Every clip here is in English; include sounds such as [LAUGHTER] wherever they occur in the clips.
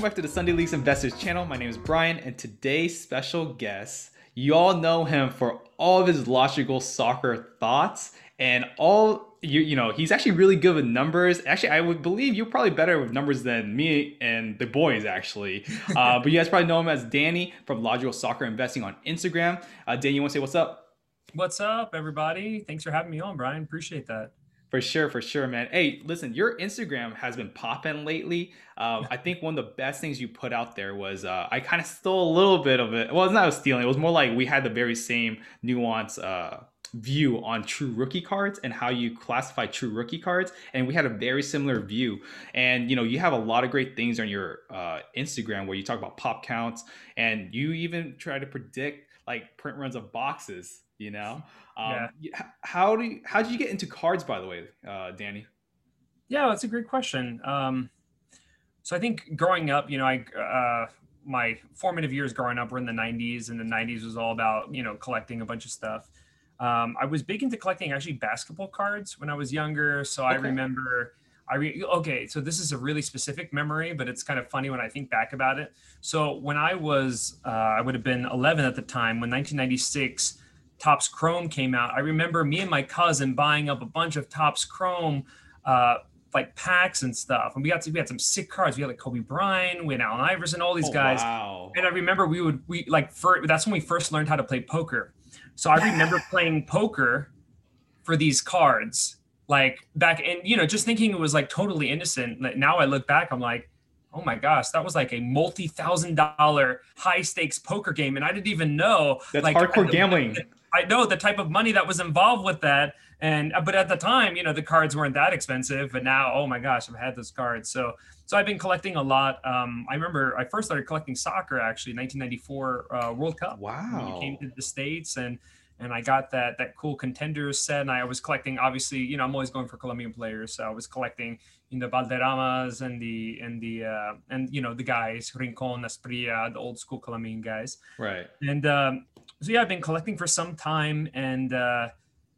welcome back to the Sunday Leagues Investors channel. My name is Brian, and today's special guest, you all know him for all of his logical soccer thoughts and all you you know he's actually really good with numbers. Actually, I would believe you're probably better with numbers than me and the boys actually. [LAUGHS] Uh, but you guys probably know him as Danny from Logical Soccer Investing on Instagram. Uh, Danny, you want to say what's up? What's up, everybody? Thanks for having me on, Brian. Appreciate that. For sure, for sure, man. Hey, listen, your Instagram has been popping lately. Um, I think one of the best things you put out there was uh, I kind of stole a little bit of it. Well, it's not stealing. It was more like we had the very same nuance uh, view on true rookie cards and how you classify true rookie cards, and we had a very similar view. And you know, you have a lot of great things on your uh, Instagram where you talk about pop counts, and you even try to predict like print runs of boxes you know um, yeah. how do you, how did you get into cards by the way uh, danny yeah that's a great question um, so i think growing up you know i uh, my formative years growing up were in the 90s and the 90s was all about you know collecting a bunch of stuff um, i was big into collecting actually basketball cards when i was younger so okay. i remember I re- okay, so this is a really specific memory, but it's kind of funny when I think back about it. So when I was, uh, I would have been 11 at the time when 1996 Topps Chrome came out, I remember me and my cousin buying up a bunch of Topps Chrome uh, like packs and stuff. And we got to, we had some sick cards. We had like Kobe Bryant, we had Allen Iverson, all these oh, guys. Wow. And I remember we would we like for that's when we first learned how to play poker. So I remember [SIGHS] playing poker for these cards like back and you know just thinking it was like totally innocent. Now I look back, I'm like, oh my gosh, that was like a multi-thousand dollar high stakes poker game, and I didn't even know. That's like, hardcore gambling. I know the type of money that was involved with that. And uh, but at the time, you know, the cards weren't that expensive. But now, oh my gosh, I've had those cards. So so I've been collecting a lot. Um, I remember I first started collecting soccer actually, 1994 uh, World Cup. Wow. When came to the states and and I got that that cool contenders set. And I was collecting, obviously, you know, I'm always going for Colombian players. So I was collecting in the Valderramas and the and the uh, and you know the guys Rincon, Asprilla, the old school Colombian guys. Right. And um, so yeah, I've been collecting for some time, and uh,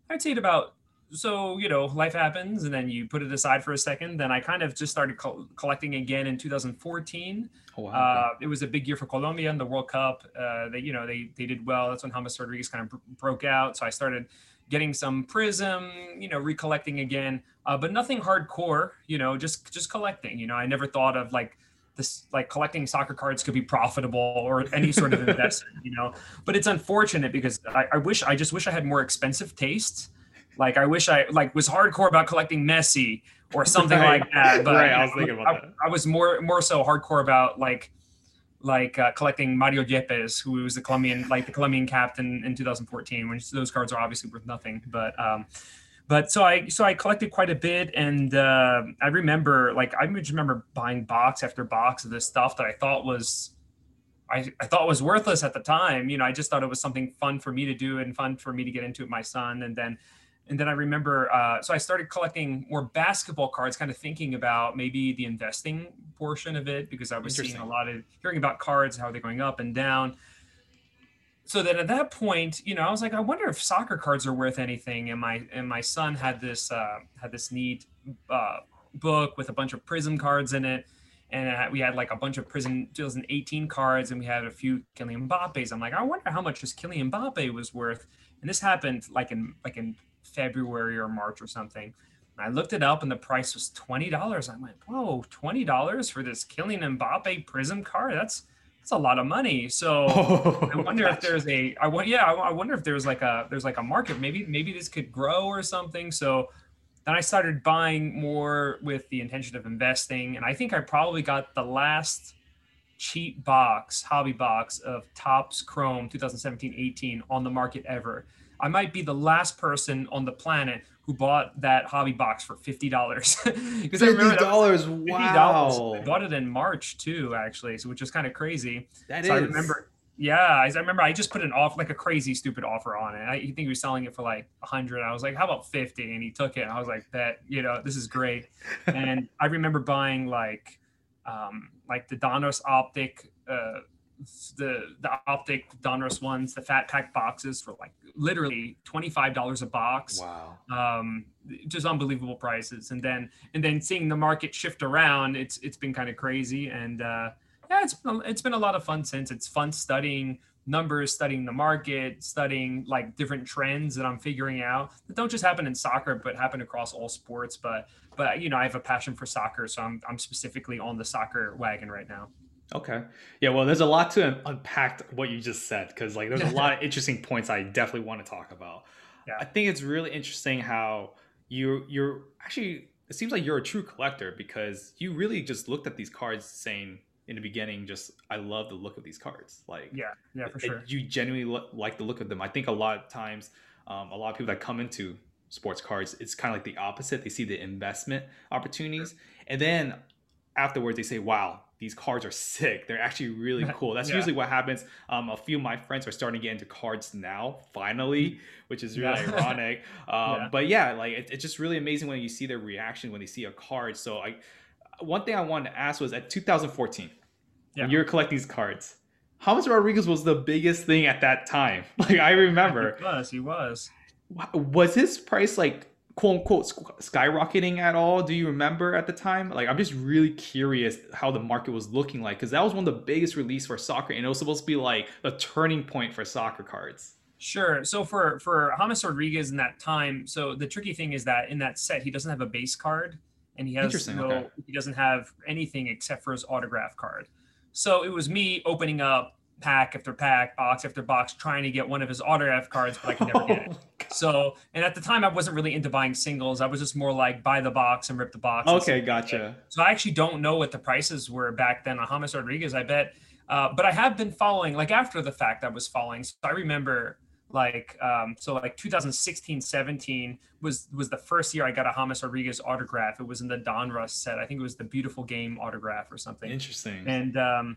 I'd say it about so you know life happens, and then you put it aside for a second. Then I kind of just started co- collecting again in 2014. Oh, wow. uh, it was a big year for Colombia in the World Cup. Uh, they you know they they did well. That's when James Rodriguez kind of br- broke out. So I started getting some prism, you know, recollecting again, uh, but nothing hardcore. You know, just just collecting. You know, I never thought of like this like collecting soccer cards could be profitable or any sort of [LAUGHS] investment, you know. But it's unfortunate because I, I, wish I just wish I had more expensive tastes. Like I wish I like was hardcore about collecting Messi or something right. like that. But right, I was thinking about I, that. I was more more so hardcore about like like uh, collecting Mario Yepes, who was the Colombian like the Colombian captain in 2014. When those cards are obviously worth nothing, but um, but so I so I collected quite a bit, and uh, I remember like I just remember buying box after box of this stuff that I thought was I, I thought was worthless at the time. You know, I just thought it was something fun for me to do and fun for me to get into with my son, and then and then I remember, uh, so I started collecting more basketball cards, kind of thinking about maybe the investing portion of it because I was seeing a lot of hearing about cards, how they're going up and down so then at that point, you know, I was like, I wonder if soccer cards are worth anything. And my and my son had this uh, had this neat uh, book with a bunch of Prism cards in it, and we had like a bunch of Prism 2018 cards, and we had a few Kylian Mbappe's. I'm like, I wonder how much this Kylian Mbappe was worth. And this happened like in like in February or March or something. I looked it up, and the price was twenty dollars. I went, whoa, twenty dollars for this Kylian Mbappe Prism card? That's it's a lot of money. So oh, I [LAUGHS] wonder if there's a, I want, yeah, I wonder if there's like a, there's like a market. Maybe, maybe this could grow or something. So then I started buying more with the intention of investing, and I think I probably got the last cheap box, hobby box of Topps Chrome 2017-18 on the market ever. I might be the last person on the planet who bought that hobby box for fifty dollars. [LAUGHS] Because fifty dollars, wow! I bought it in March too, actually, so which was kind of crazy. That so is. I remember. Yeah, I remember I just put an off like a crazy stupid offer on it. I think he was selling it for like a hundred. I was like, "How about 50? And he took it. I was like, "That, you know, this is great." [LAUGHS] and I remember buying like, um, like the Donruss Optic, uh, the the Optic Donruss ones, the fat pack boxes for like literally $25 a box. Wow. Um, just unbelievable prices. And then, and then seeing the market shift around, it's, it's been kind of crazy. And, uh, yeah, it's it's been a lot of fun since. It's fun studying numbers, studying the market, studying like different trends that I'm figuring out that don't just happen in soccer, but happen across all sports. But but you know, I have a passion for soccer, so I'm I'm specifically on the soccer wagon right now. Okay. Yeah. Well, there's a lot to unpack what you just said because like there's a lot of [LAUGHS] interesting points I definitely want to talk about. Yeah. I think it's really interesting how you you're actually it seems like you're a true collector because you really just looked at these cards saying in the beginning just i love the look of these cards like yeah yeah for sure you genuinely lo- like the look of them i think a lot of times um, a lot of people that come into sports cards it's kind of like the opposite they see the investment opportunities and then afterwards they say wow these cards are sick they're actually really [LAUGHS] cool that's yeah. usually what happens um, a few of my friends are starting to get into cards now finally which is really yeah. [LAUGHS] ironic um, yeah. but yeah like it, it's just really amazing when you see their reaction when they see a card so i one thing I wanted to ask was at 2014, yeah. when you were collecting these cards, James Rodriguez was the biggest thing at that time. [LAUGHS] Like I remember, he was. He was. Was his price like quote unquote skyrocketing at all? Do you remember at the time? Like I'm just really curious how the market was looking like because that was one of the biggest release for soccer, and it was supposed to be like a turning point for soccer cards. Sure. So for for James Rodriguez in that time, so the tricky thing is that in that set he doesn't have a base card and he has no okay. he doesn't have anything except for his autograph card. So it was me opening up pack after pack, box after box, trying to get one of his autograph cards, but I could never [LAUGHS] get it. So, and at the time, I wasn't really into buying singles. I was just more like buy the box and rip the box. Okay, gotcha. So I actually don't know what the prices were back then on James Rodriguez. I bet, uh, but I have been following like after the fact. I was following. So I remember like um, so like 2016 17 was was the first year i got a james rodriguez autograph it was in the donruss set i think it was the beautiful game autograph or something interesting and um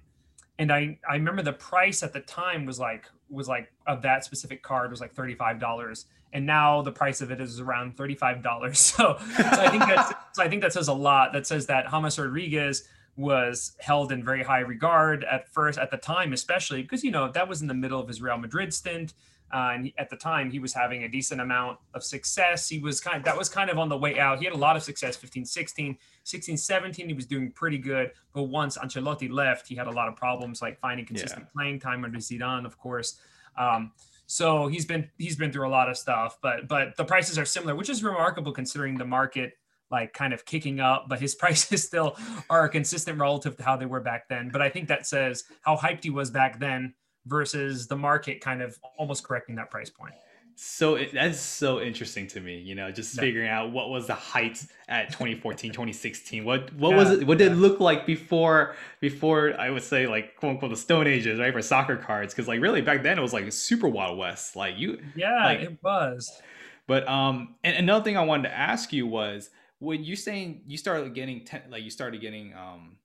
and i i remember the price at the time was like was like of that specific card was like $35 and now the price of it is around $35 [LAUGHS] so, so i think that's so i think that says a lot. That says that james rodriguez was held in very high regard at first at the time especially because you know that was in the middle of his real madrid stint uh, and he, at the time, he was having a decent amount of success. He was kind of, that was kind of on the way out. He had a lot of success 15, 16, 16, 17. He was doing pretty good. But once Ancelotti left, he had a lot of problems like finding consistent yeah. playing time under Zidane, of course. Um, so he's been he's been through a lot of stuff, but but the prices are similar, which is remarkable considering the market like kind of kicking up, but his [LAUGHS] prices still are consistent relative to how they were back then. But I think that says how hyped he was back then versus the market kind of almost correcting that price point. So it, that's so interesting to me, you know, just yeah. figuring out what was the height at [LAUGHS] 2014, 2016. What what yeah. was it? What did it look like before before I would say like quote unquote the Stone Ages, right, for soccer cards? Because like really back then it was like super Wild West. Like you, yeah, like, it was. But um, and another thing I wanted to ask you was when you saying you started getting ten, like you started getting um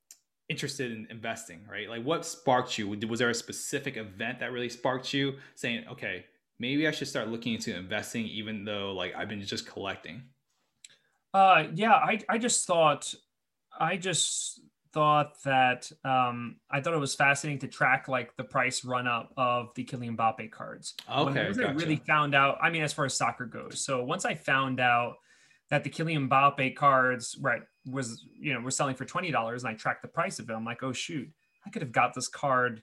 interested in investing, right? Like what sparked you? Was there a specific event that really sparked you saying, okay, maybe I should start looking into investing even though like I've been just collecting? Uh yeah, I I just thought I just thought that um I thought it was fascinating to track like the price run up of the Kylian Mbappe cards. Okay. When I really found out, I mean as far as soccer goes. So once I found out that the Kylian Mbappe cards right was you know was selling for twenty dollars, and I tracked the price of it. I'm like, oh shoot, I could have got this card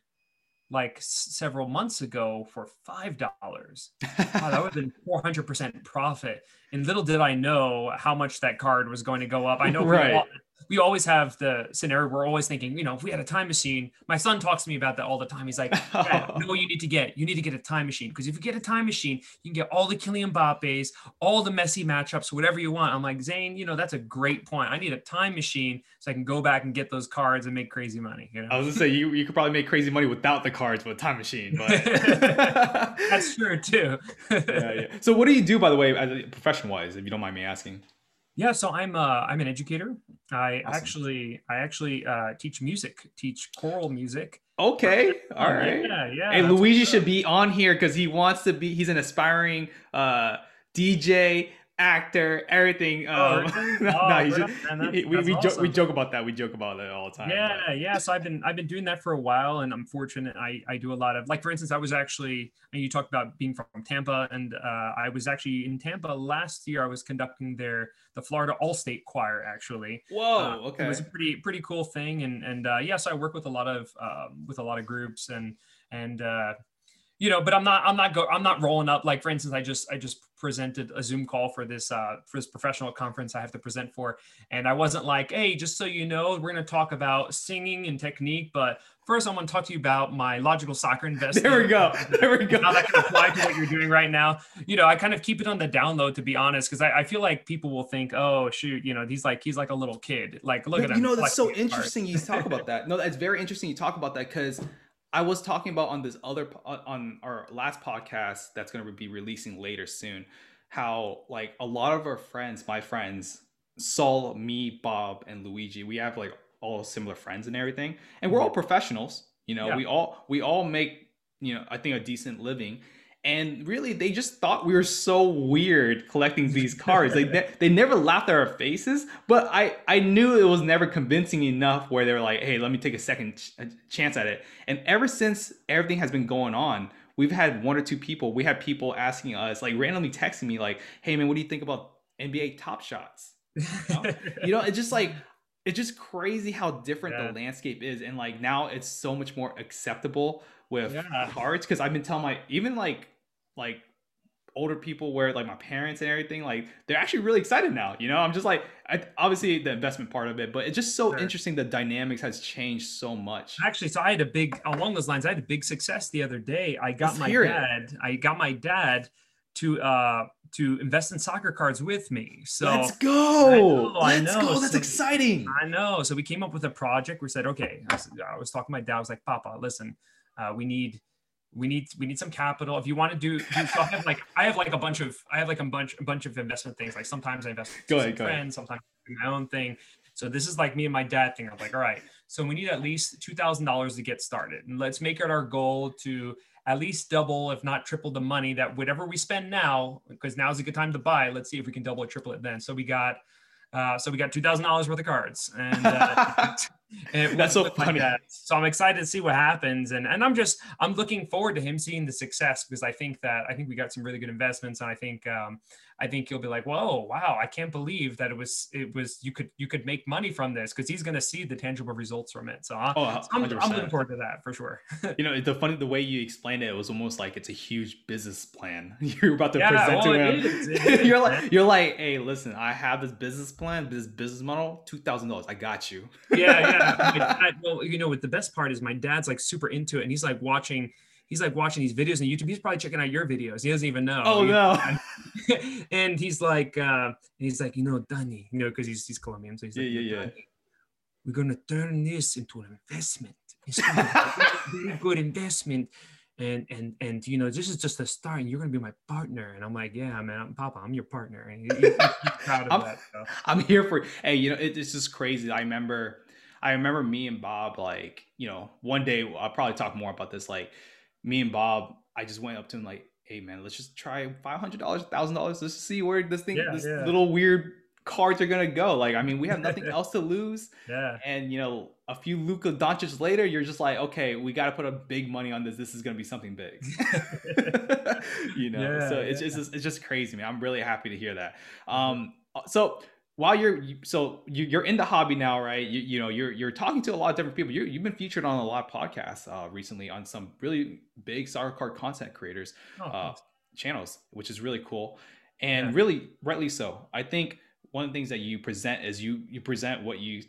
like several months ago for five dollars. [LAUGHS] wow, that would have been four hundred percent profit. And little did I know how much that card was going to go up. I know right we always have the scenario we're always thinking, you know, if we had a time machine, my son talks to me about that all the time. He's like, [LAUGHS] no, you need to get, you need to get a time machine. Because if you get a time machine, you can get all the Kylian Mbappe's, all the Messi matchups, whatever you want. I'm like, Zane, you know, that's a great point. I need a time machine so I can go back and get those cards and make crazy money. You know? I was gonna say you, you could probably make crazy money without the cards with a time machine, but [LAUGHS] that's true too. [LAUGHS] yeah, yeah. So what do you do by the way, profession wise, if you don't mind me asking? Yeah, so I'm uh, I'm an educator. I awesome. actually I actually uh, teach music, teach choral music. Okay, all right. Yeah, yeah. Hey, Luigi should be on here because he wants to be. He's an aspiring uh, DJ, actor, everything. Oh, Um, no, [LAUGHS] Oh, he's just- on, man. he- we, we, joke, we joke about that. We joke about it all the time. Yeah, but- yeah. So I've been I've been doing that for a while, and I'm fortunate. I I do a lot of like, for instance, I was actually and you talked about being from Tampa, and uh, I was actually in Tampa last year. I was conducting their the Florida All State Choir actually. Whoa. Uh, okay. It was a pretty pretty cool thing, and and uh, yes, I work with a lot of um, with a lot of groups, and and uh, you know, but I'm not I'm not go I'm not rolling up. Like for instance, I just I just presented a Zoom call for this uh, for this professional conference I have to present for, and I wasn't like, hey, just so you know, we're going to talk about singing and technique, but first I want to talk to you about my logical soccer investment. [LAUGHS] there we go. There we [LAUGHS] go. How that can apply to what you're doing right now. You know, I kind of keep it on the download to be honest, because I, I feel like people will think, oh shoot, you know, he's like he's like a little kid. Like look But at him. you know that's so flexing his heart. interesting you talk about that no that's very interesting you talk about that because i was talking about on this other on- uh, on our last podcast that's going to be releasing later soon how like a lot of our friends my friends saul me bob and luigi we have like all similar friends and everything and we're all mm-hmm. professionals you know Yeah. we all we all make you know i think a decent living and really they just thought we were so weird collecting these cards like they, they never laughed at our faces but i i knew it was never convincing enough where they were like hey let me take a second ch- a chance at it and ever since everything has been going on we've had one or two people we had people asking us like randomly texting me like hey man what do you think about nba top shots [LAUGHS] you know it's just like it's just crazy how different Yeah. the landscape is and like now it's so much more acceptable with Yeah. cards because i've been telling my even like like older people where like my parents and everything like they're actually really excited now you know i'm just like I, obviously the investment part of it but it's just so Sure. interesting the dynamics has changed so much Actually, so I had a big along those lines. I had a big success the other day. I got Let's my hear it. dad. I got my dad to uh to invest in soccer cards with me. So let's go know, I let's know. go that's So- exciting I know. So we came up with a project. We said, okay. I was, I was talking to my dad. I was like, Papa, listen, uh, we need, we need, we need some capital. If you want to do, do so I have like, I have like a bunch of, I have like a bunch, a bunch of investment things. Like sometimes I invest Go some ahead, go ahead. friends, sometimes I do my own thing. So this is like me and my dad thing. I'm like, all right. So we need at least two thousand dollars to get started, and let's make it our goal to at least double, if not triple, the money that whatever we spend now, because now is a good time to buy. Let's see if we can double or triple it then. So we got, uh, so we got two thousand dollars worth of cards, and, uh, [LAUGHS] and That's so with my funny. So I'm excited to see what happens, and and I'm just I'm looking forward to him seeing the success because I think that I think we got some really good investments, and I think um, I think he'll be like, whoa, wow, I can't believe that it was it was you could you could make money from this because he's going to see the tangible results from it. So I, oh I'm, I'm looking forward to that for sure. [LAUGHS] You know, the funny the way you explained it, it was almost like it's a huge business plan. [LAUGHS] You're about to Yeah, present well, to him. is, it [LAUGHS] is, you're like, you're like, hey, listen, I have this business plan, this business model, two thousand dollars. I got you. yeah, yeah. Dad- well, you know what the best part is, my dad's like super into it, and he's like watching. He's like watching these videos on YouTube. He's probably checking out your videos. He doesn't even know. Oh no! [LAUGHS] and he's like, uh, he's like, you know, Danny, you know, because he's he's Colombian, so he's Yeah, like, yeah, yeah. We're gonna turn this into an investment. It's a very [LAUGHS] good investment, and and and you know, this is just a start, and you're gonna be my partner. And I'm like, yeah, man, I'm Papa, I'm your partner, and he- proud of I'm- that. So. I'm here for. Hey, you know, it, it's just crazy. I remember, I remember me and Bob. Like, you know, one day I'll probably talk more about this. Like, me and Bob, I just went up to him like, hey man, let's just try five hundred dollars, thousand dollars, just to see where this thing, Yeah, this yeah. little weird cards are gonna go. Like, I mean, we have nothing [LAUGHS] else to lose. Yeah. and you know a few Luka Doncic later, you're just like, okay, we got to put a big money on this. This is gonna be something big, [LAUGHS] [LAUGHS] you know. Yeah, so it's, it's just it's just crazy, man. I'm really happy to hear that. Um, so while you're so you, you're in the hobby now, right? You, you know you're you're talking to a lot of different people. you you've been featured on a lot of podcasts uh, recently on some really big soccer card content creators Oh, uh, channels, which is really cool, and Yeah. really rightly so. I think one of the things that you present is you you present what you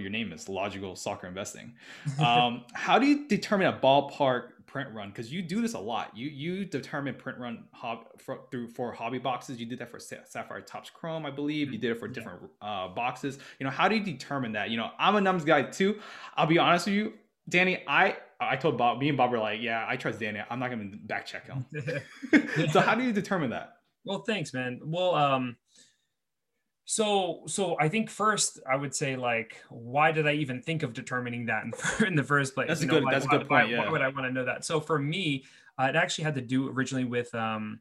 what your name is logical soccer investing. [LAUGHS] Um, how do you determine a ballpark print run? Because you do this a lot. You you determine print run hob for, through for hobby boxes. You did that for Sapphire Topps Chrome, I believe. You did it for different uh, boxes. You know, how do you determine that? You know, I'm a numbers guy too. I'll be honest with you, Danny. I I told Bob, me and Bob were like, yeah, I trust Danny. I'm not gonna back check him. [LAUGHS] [LAUGHS] so how do you determine that? Well, thanks, man. Well, um, so so I think first I would say like, why did I even think of determining that in, [LAUGHS] in the first place? That's a You know, good- why- that's a good why- point, Why yeah. would I want to know that? So for me, uh, it actually had to do originally with um,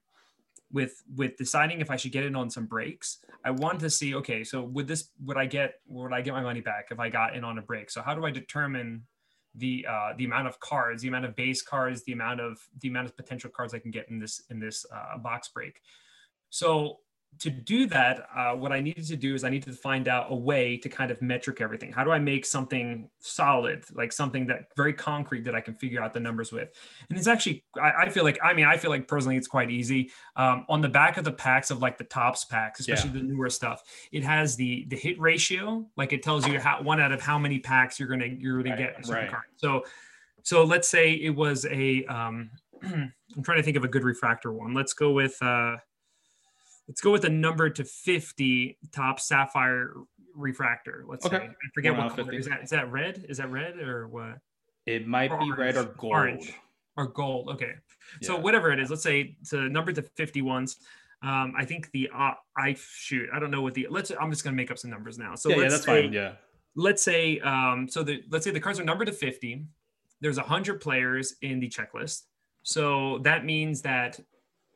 with with deciding if I should get in on some breaks. I wanted to see, okay, so would this would I get would I get my money back if I got in on a break? So how do I determine the uh, the amount of cards, the amount of base cards, the amount of the amount of potential cards I can get in this in this uh, box break? So to do that, uh, what I needed to do is I needed to find out a way to kind of metric everything. How do I make something solid, like something that very concrete that I can figure out the numbers with? And it's actually, I, I feel like, I mean, I feel like personally it's quite easy. Um, on the back of the packs of like the Topps packs, especially yeah. the newer stuff, it has the the hit ratio. Like it tells you how one out of how many packs you're gonna you're gonna right, get. Right. Card. So, so let's say it was a. Um, [CLEARS THROAT] I'm trying to think of a good refractor one. Let's go with. Uh, Let's go with a number to 50 Topps sapphire refractor. Let's okay. say. I forget what color. Is that is that red? Is that red or what? It might or be orange. red or gold. Orange or gold. Okay. Yeah. So whatever it is, let's say a number to 50 ones. Um, I think the uh, I shoot. I don't know what the let's. I'm just gonna make up some numbers now. So yeah, yeah that's say, fine. Yeah. Let's say um, so the let's say the cards are numbered to 50. There's a hundred players in the checklist. So that means that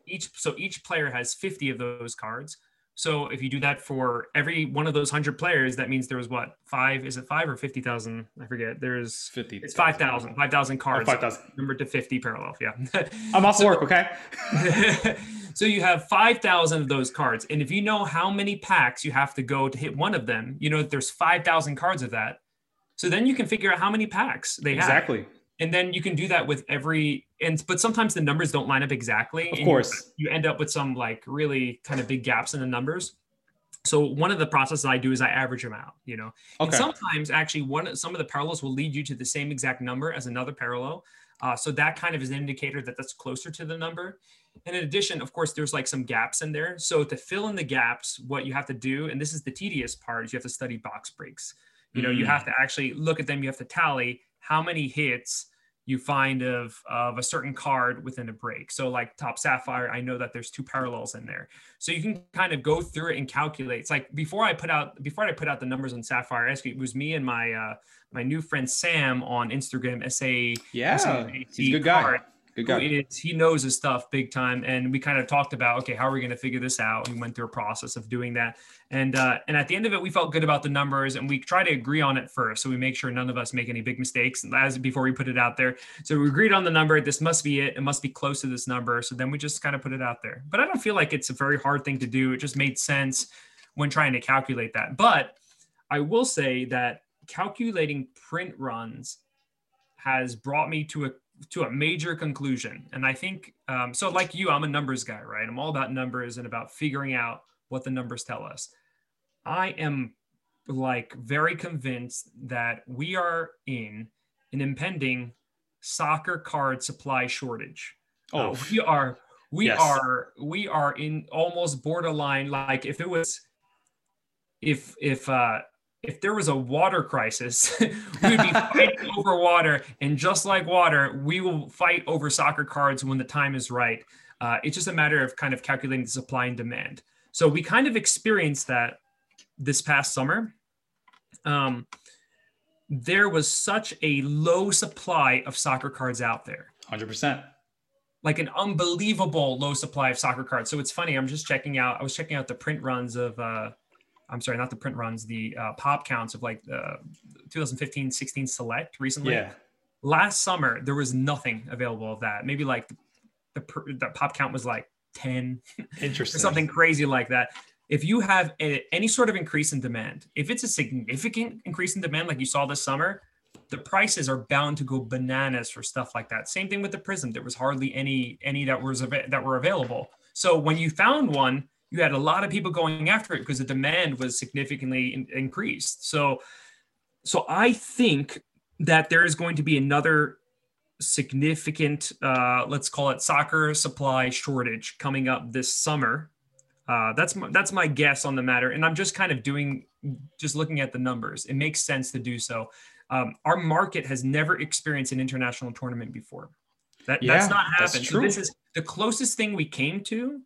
each so each player has 50 of those cards. So if you do that for every one of those 100 players that means there was what five is it five or 50000 i forget. There's 50 it's 5000 5000 cards 5000 numbered to 50 parallel yeah. [LAUGHS] I'm off so, work okay? [LAUGHS] So you have 5000 of those cards and if you know how many packs you have to go to hit one of them you know that there's 5000 cards of that. So then you can figure out how many packs they have. Exactly. And then you can do that with every and but sometimes the numbers don't line up exactly of course you, you end up with some like really kind of big gaps in the numbers. So one of the processes i do is i average them out you know? Okay. and sometimes actually one some of the parallels will lead you to the same exact number as another parallel. Uh, so that kind of is an indicator that that's closer to the number. And in addition of course there's like some gaps in there. So to fill in the gaps what you have to do and this is the tedious part is you have to study box breaks. You know mm. you have to actually look at them you have to tally how many hits you find of of a certain card within a break. So like Topps sapphire, I know that there's two parallels in there. So you can kind of go through it and calculate. It's like before I put out before I put out the numbers on sapphire, it was me and my uh my new friend Sam on Instagram. SA yeah, he's a good guy. Good guy. Is, he knows his stuff big time, and we kind of talked about okay, how are we going to figure this out? And we went through a process of doing that, and uh, and at the end of it, we felt good about the numbers, and we try to agree on it first, so we make sure none of us make any big mistakes as before we put it out there. So we agreed on the number. This must be it. It must be close to this number. So then we just kind of put it out there. But I don't feel like it's a very hard thing to do. It just made sense when trying to calculate that. But I will say that calculating print runs has brought me to a to a major conclusion. And I think um, so. Like you, I'm a numbers guy, right? I'm all about numbers and about figuring out what the numbers tell us. I am like very convinced that we are in an impending soccer card supply shortage. Uh, oh, uh, we are we yes. are we are in almost borderline like if it was if if uh if there was a water crisis, [LAUGHS] we would be fighting [LAUGHS] over water. And just like water, we will fight over soccer cards when the time is right. Uh, it's just a matter of kind of calculating the supply and demand. So we kind of experienced that this past summer. Um, there was such a low supply of soccer cards out there. 100%. Like an unbelievable low supply of soccer cards. So it's funny. I'm just checking out, I was checking out the print runs of, uh, I'm sorry, not the print runs, the uh, pop counts of like the 2015 16 select recently. Yeah. Last summer, there was nothing available of that. Maybe like the, the, the pop count was like 10. [LAUGHS] Interesting. or something crazy like that. If you have a, any sort of increase in demand, if it's a significant increase in demand like you saw this summer, the prices are bound to go bananas for stuff like that. Same thing with the Prism. There was hardly any any that was that were available. So when you found one, you had a lot of people going after it because the demand was significantly in, increased. So, so I think that there is going to be another significant, uh, let's call it soccer supply shortage coming up this summer. Uh, that's my, that's my guess on the matter, and I'm just kind of doing, just looking at the numbers. It makes sense to do so. Um, our market has never experienced an international tournament before. That, yeah, that's not happened. That's so this is the closest thing we came to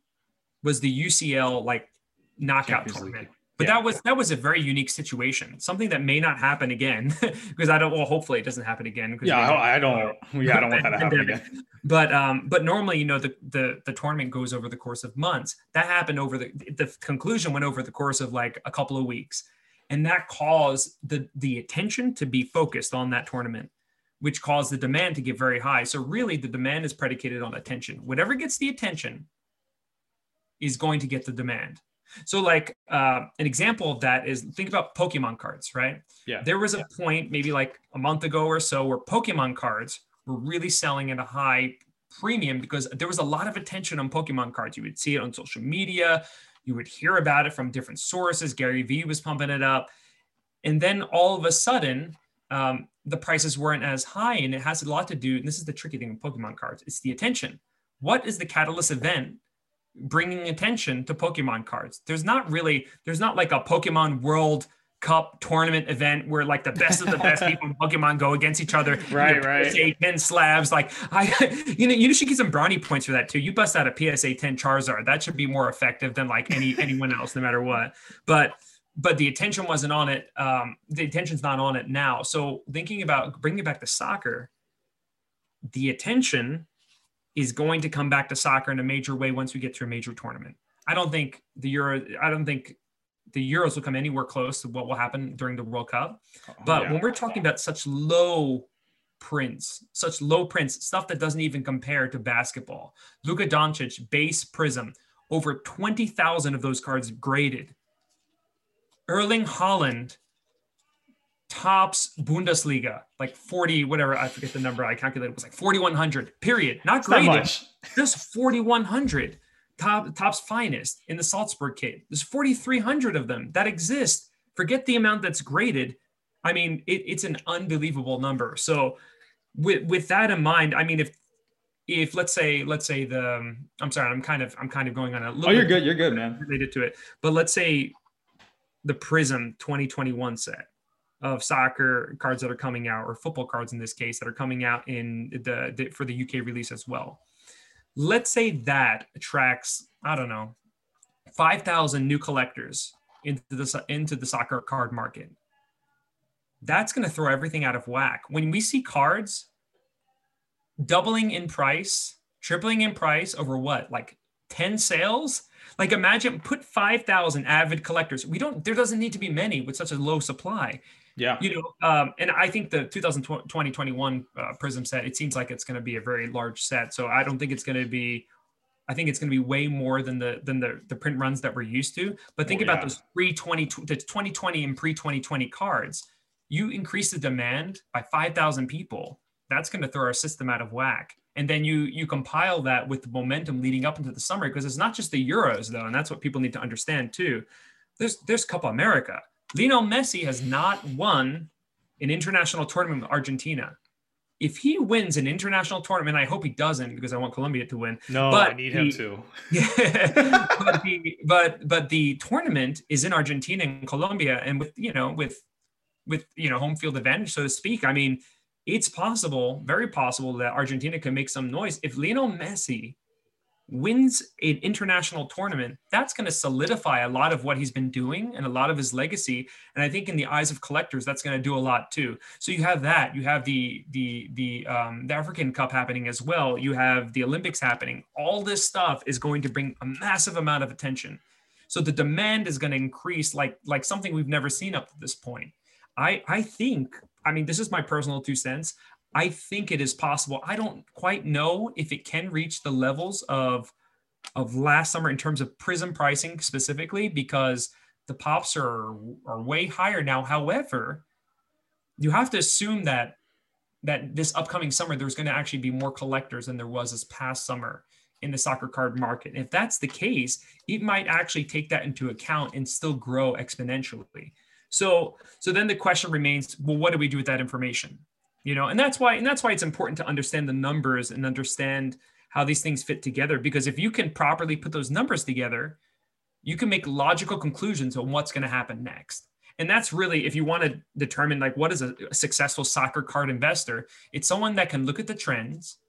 was the UCL like knockout Champions tournament. League. But Yeah. that was that was a very unique situation, something that may not happen again [LAUGHS] because I don't. Well, hopefully it doesn't happen again. Yeah, we don't- I, I don't. [LAUGHS] Yeah, I don't want that to happen again. But um, but normally, you know, the the the tournament goes over the course of months. That happened over the the conclusion went over the course of like a couple of weeks, and that caused the the attention to be focused on that tournament, which caused the demand to get very high. So really, the demand is predicated on attention. Whatever gets the attention is going to get the demand. So, like uh, an example of that is think about Pokemon cards, right? Yeah. There was a point, maybe like a month ago or so, where Pokemon cards were really selling at a high premium because there was a lot of attention on Pokemon cards. You would see it on social media, you would hear about it from different sources. Gary Vee was pumping it up. And then all of a sudden, um, the prices weren't as high. And it has a lot to do, and this is the tricky thing with Pokemon cards, it's the attention. What is the catalyst event bringing attention to Pokemon cards? There's not really, there's not like a Pokemon World Cup tournament event where like the best of the best [LAUGHS] people in Pokemon go against each other. Right, right. PSA 10 slabs. Like I, [LAUGHS] you know, you should get some brownie points for that too. You bust out a PSA 10 Charizard. That should be more effective than like any [LAUGHS] anyone else, no matter what. But but the attention wasn't on it. Um, the attention's not on it now. So thinking about bringing it back to soccer, the attention is going to come back to soccer in a major way once we get to a major tournament. I don't think the Euro. I don't think the Euros will come anywhere close to what will happen during the World Cup. Oh, but Yeah. when we're talking about such low prints, such low prints, stuff that doesn't even compare to basketball, Luka Doncic base prism, over 20,000 of those cards graded. Erling Haaland Topps Bundesliga, like 40, whatever, I forget the number I calculated, it was like 4,100, period. Not It's graded, much. [LAUGHS] just 4,100 top Topps finest in the Salzburg kit. There's 4,300 of them that exist. Forget the amount that's graded. I mean, it, it's an unbelievable number. So, with with that in mind, I mean, if if let's say let's say the um, I'm sorry, I'm kind of I'm kind of going on a little Oh, you're bit good. You're good, man. related to it, but let's say the Prism 2021 set of soccer cards that are coming out, or football cards in this case, that are coming out in the, the for the UK release as well. Let's say that attracts I don't know 5,000 new collectors into the into the soccer card market. That's going to throw everything out of whack. When we see cards doubling in price, tripling in price over what, like 10 sales? Like imagine put 5,000 avid collectors. We don't, there doesn't need to be many with such a low supply. Yeah. You know, um, and I think the 2020 21 uh, Prism set, it seems like it's going to be a very large set. So I don't think it's going to be, I think it's going to be way more than the than the, the print runs that we're used to. But think Oh, about yeah. those pre 20 the 2020 and pre 2020 cards. You increase the demand by 5,000 people. That's going to throw our system out of whack. And then you you compile that with the momentum leading up into the summer because it's not just the Euros though, and that's what people need to understand too. There's there's Copa America. Lionel Messi has not won an international tournament with Argentina. If he wins an international tournament, I hope he doesn't because I want Colombia to win. No, But I need him to. [LAUGHS] Yeah, but the but but the tournament is in Argentina and Colombia, and with you know with with you know home field advantage, so to speak. I mean, it's possible, very possible, that Argentina can make some noise if Lionel Messi wins an international tournament. That's going to solidify a lot of what he's been doing and a lot of his legacy. And I think in the eyes of collectors, that's going to do a lot too. So you have that. You have the the the um, the African Cup happening as well. You have the Olympics happening. All this stuff is going to bring a massive amount of attention. So the demand is going to increase like like something we've never seen up to this point. I I think I mean this is my personal two cents. I think it is possible. I don't quite know if it can reach the levels of of last summer in terms of prism pricing specifically because the pops are are way higher now. However, you have to assume that that this upcoming summer there's going to actually be more collectors than there was this past summer in the soccer card market. If that's the case, it might actually take that into account and still grow exponentially. So so then the question remains, well, what do we do with that information? You know, and that's why and that's why it's important to understand the numbers and understand how these things fit together because if you can properly put those numbers together, you can make logical conclusions on what's going to happen next. And that's really if you want to determine like what is a, a successful soccer card investor, it's someone that can look at the trends.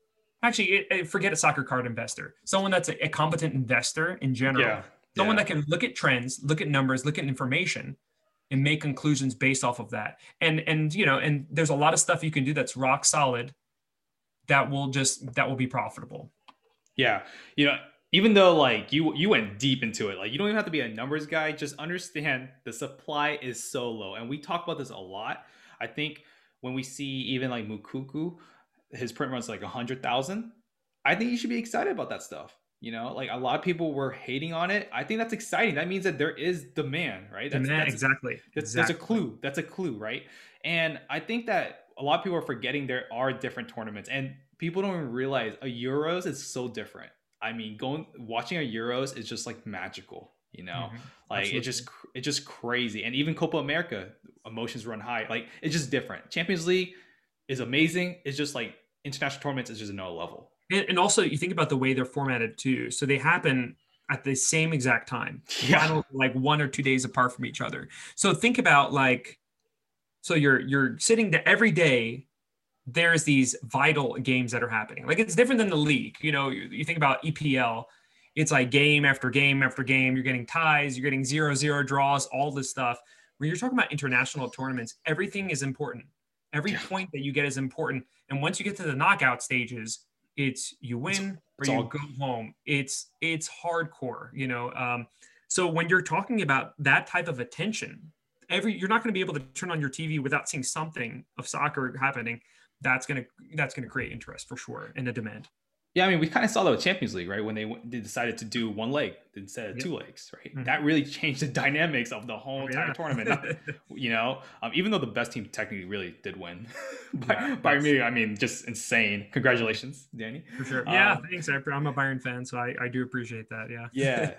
Actually, it, it- forget a soccer card investor. Someone that's a, a competent investor in general Yeah. someone Yeah. that can look at trends, look at numbers, look at information, and make conclusions based off of that. And and you know, and there's a lot of stuff you can do that's rock solid that will just that will be profitable. Yeah, you know, even though like you you went deep into it, like you don't even have to be a numbers guy. Just understand the supply is so low, and we talk about this a lot. I think when we see even like Moukoko, his print runs like a hundred thousand. I think you should be excited about that stuff. You know, like a lot of people were hating on it. I think that's exciting. That means that there is demand, right? That's, Demand, that's exactly. that's, exactly. That's a clue. That's a clue, right? And I think that a lot of people are forgetting there are different tournaments, and people don't even realize a Euros is so different. I mean, going watching a Euros is just like magical, you know. Mhm. Like Absolutely. it's just it's just crazy. And even Copa America, emotions run high. Like it's just different. Champions League is amazing. It's just like international tournaments is just another level. And, and also, you think about the way they're formatted too. So they happen at the same exact time. Yeah. Like one or two days apart from each other. So think about like, so you're you're sitting there every day. There's these vital games that are happening. Like it's different than the league. You know, you, you think about EPL. It's like game after game after game. You're getting ties. You're getting zero zero draws. All this stuff. When you're talking about international tournaments, everything is important. Every Yeah. point that you get is important. And once you get to the knockout stages, it's you win it's or you all- go home. It's it's hardcore, you know. Um, so when you're talking about that type of attention, every you're not going to be able to turn on your TV without seeing something of soccer happening. That's gonna that's gonna create interest for sure and a demand. Yeah, I mean, we kind of saw that with Champions League, right? When they, they decided to do one leg instead of Yep. two legs, right? Mhm. That really [LAUGHS] changed the dynamics of the whole entire Yeah. tournament. Not- [LAUGHS] you know, um, even though the best team technically really did win [LAUGHS] by, Yeah, by me, I mean, just insane. Congratulations, Danny. for sure. Yeah, Um, thanks. I'm a Bayern fan, so I, I do appreciate that. Yeah. Yeah.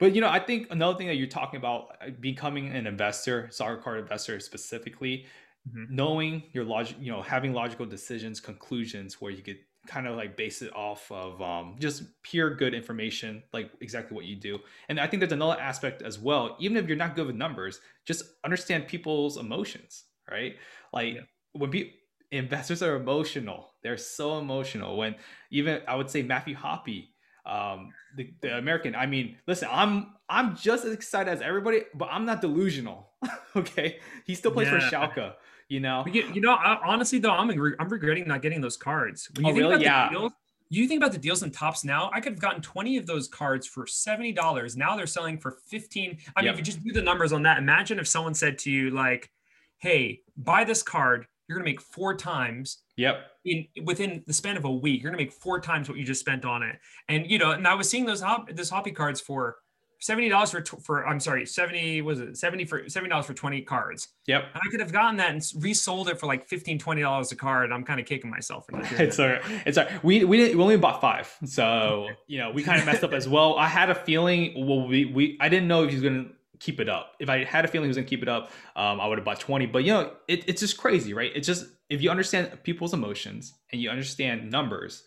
But you know, I think another thing that you're talking about uh, becoming an investor, soccer card investor specifically, Mhm. knowing your logic, you know, having logical decisions, conclusions where you could kind of like base it off of um, just pure good information, like exactly what you do. And I think there's another aspect as well. Even if you're not good with numbers, just understand people's emotions, right? Like Yeah. when people investors are emotional, they're so emotional. When even I would say Matthew Hoppe, um, the, the American. I mean, listen, I'm I'm just as excited as everybody, but I'm not delusional. [LAUGHS] okay, he still plays for Yeah. Schalke. You know, you, you know, I, honestly though, I'm re- I'm regretting not getting those cards. When you Oh, think really? about Yeah. The deals, you think about the deals in Topps now. I could have gotten 20 of those cards for seventy dollars. Now they're selling for 15. I mean, if you just do the numbers on that, imagine if someone said to you like, "Hey, buy this card. You're gonna make four times." yep, In within the span of a week, you're gonna make four times what you just spent on it. And you know, and I was seeing those hop this Hoppe cards for seventy dollars for for I'm sorry, seventy was it seventy for seventy dollars for twenty cards. yep. And I could have gotten that and resold it for like 15 dollars a card. I'm kind of kicking myself for not doing It's that. all right. It's all right. We we didn't we only bought five, so you know we kind of messed up as well. I had a feeling. Well, we we I didn't know if he was gonna keep it up. If I had a feeling he was gonna keep it up, um, I would have bought twenty. But you know, it, it's just crazy, right? It's just if you understand people's emotions and you understand numbers,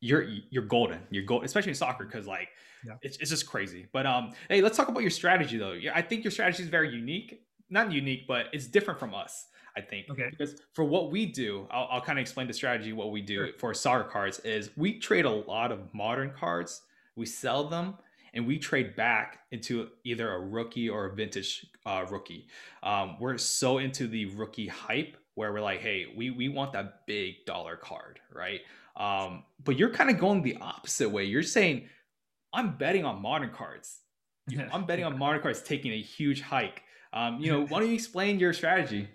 you're you're golden. You're gold, especially in soccer, because like Yeah. it's it's just crazy. But um, hey, let's talk about your strategy though. Yeah, I think your strategy is very unique. Not unique, but it's different from us. I think. Okay. Because for what we do, I'll, I'll kind of explain the strategy. What we do Sure. for soccer cards is we trade a lot of modern cards. We sell them and we trade back into either a rookie or a vintage uh, rookie. Um, we're so into the rookie hype where we're like, hey, we we want that big dollar card, right? Um, but you're kind of going the opposite way. You're saying, I'm betting on modern cards. I'm betting on modern cards taking a huge hike. Um, you know, why don't you explain your strategy?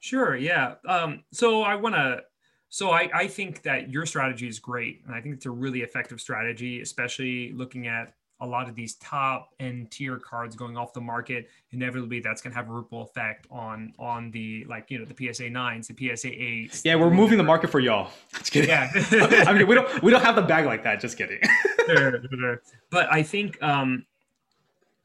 Sure. Yeah. Um, so I want to, so I, I think that your strategy is great. And I think it's a really effective strategy, especially looking at a lot of these top end tier cards going off the market. Inevitably, that's going to have a ripple effect on, on the, like, you know, the PSA nines, the PSA eights. Yeah, we're moving the market for y'all. Just kidding. Yeah. [LAUGHS] I mean, we don't we don't have the bag like that. Just kidding. [LAUGHS] Sure, sure. But I think um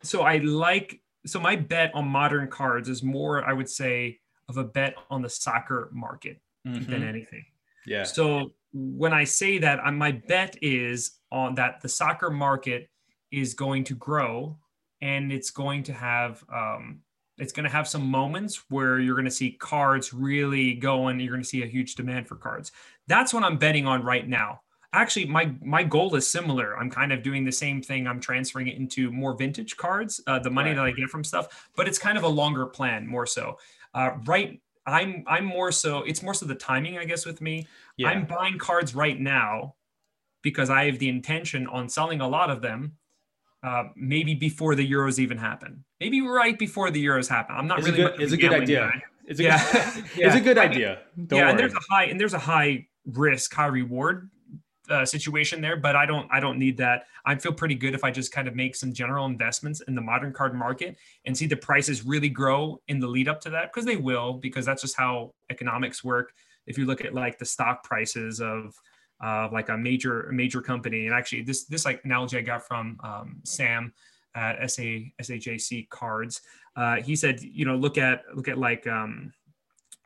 so I like so my bet on modern cards is more, I would say, of a bet on the soccer market than Mhm. anything. Yeah. So when I say that, my bet is on that the soccer market is going to grow and it's going to have um, it's going to have some moments where you're going to see cards really going. you're going to see a huge demand for cards. That's what I'm betting on right now. Actually my my goal is similar i'm kind of doing the same thing i'm transferring it into more vintage cards uh, the money right. that i get from stuff but it's kind of a longer plan more so uh, right i'm i'm more so it's more so the timing i guess with me yeah. i'm buying cards right now because i have the intention on selling a lot of them uh, maybe before the euros even happen maybe right before the euros happen i'm not it's really a good, it's a good idea guy. it's a, yeah. yeah. [LAUGHS] it's a good idea Don't yeah worry. and there's a high and there's a high risk high reward uh, situation there, but I don't I don't need that. I feel pretty good if I just kind of make some general investments in the modern card market and see the prices really grow in the lead up to that because they will because that's just how economics work. If you look at like the stock prices of uh, like a major major company, and actually this this like analogy I got from um, Sam at SA SHAC Cards. Uh, he said, you know, look at look at like um,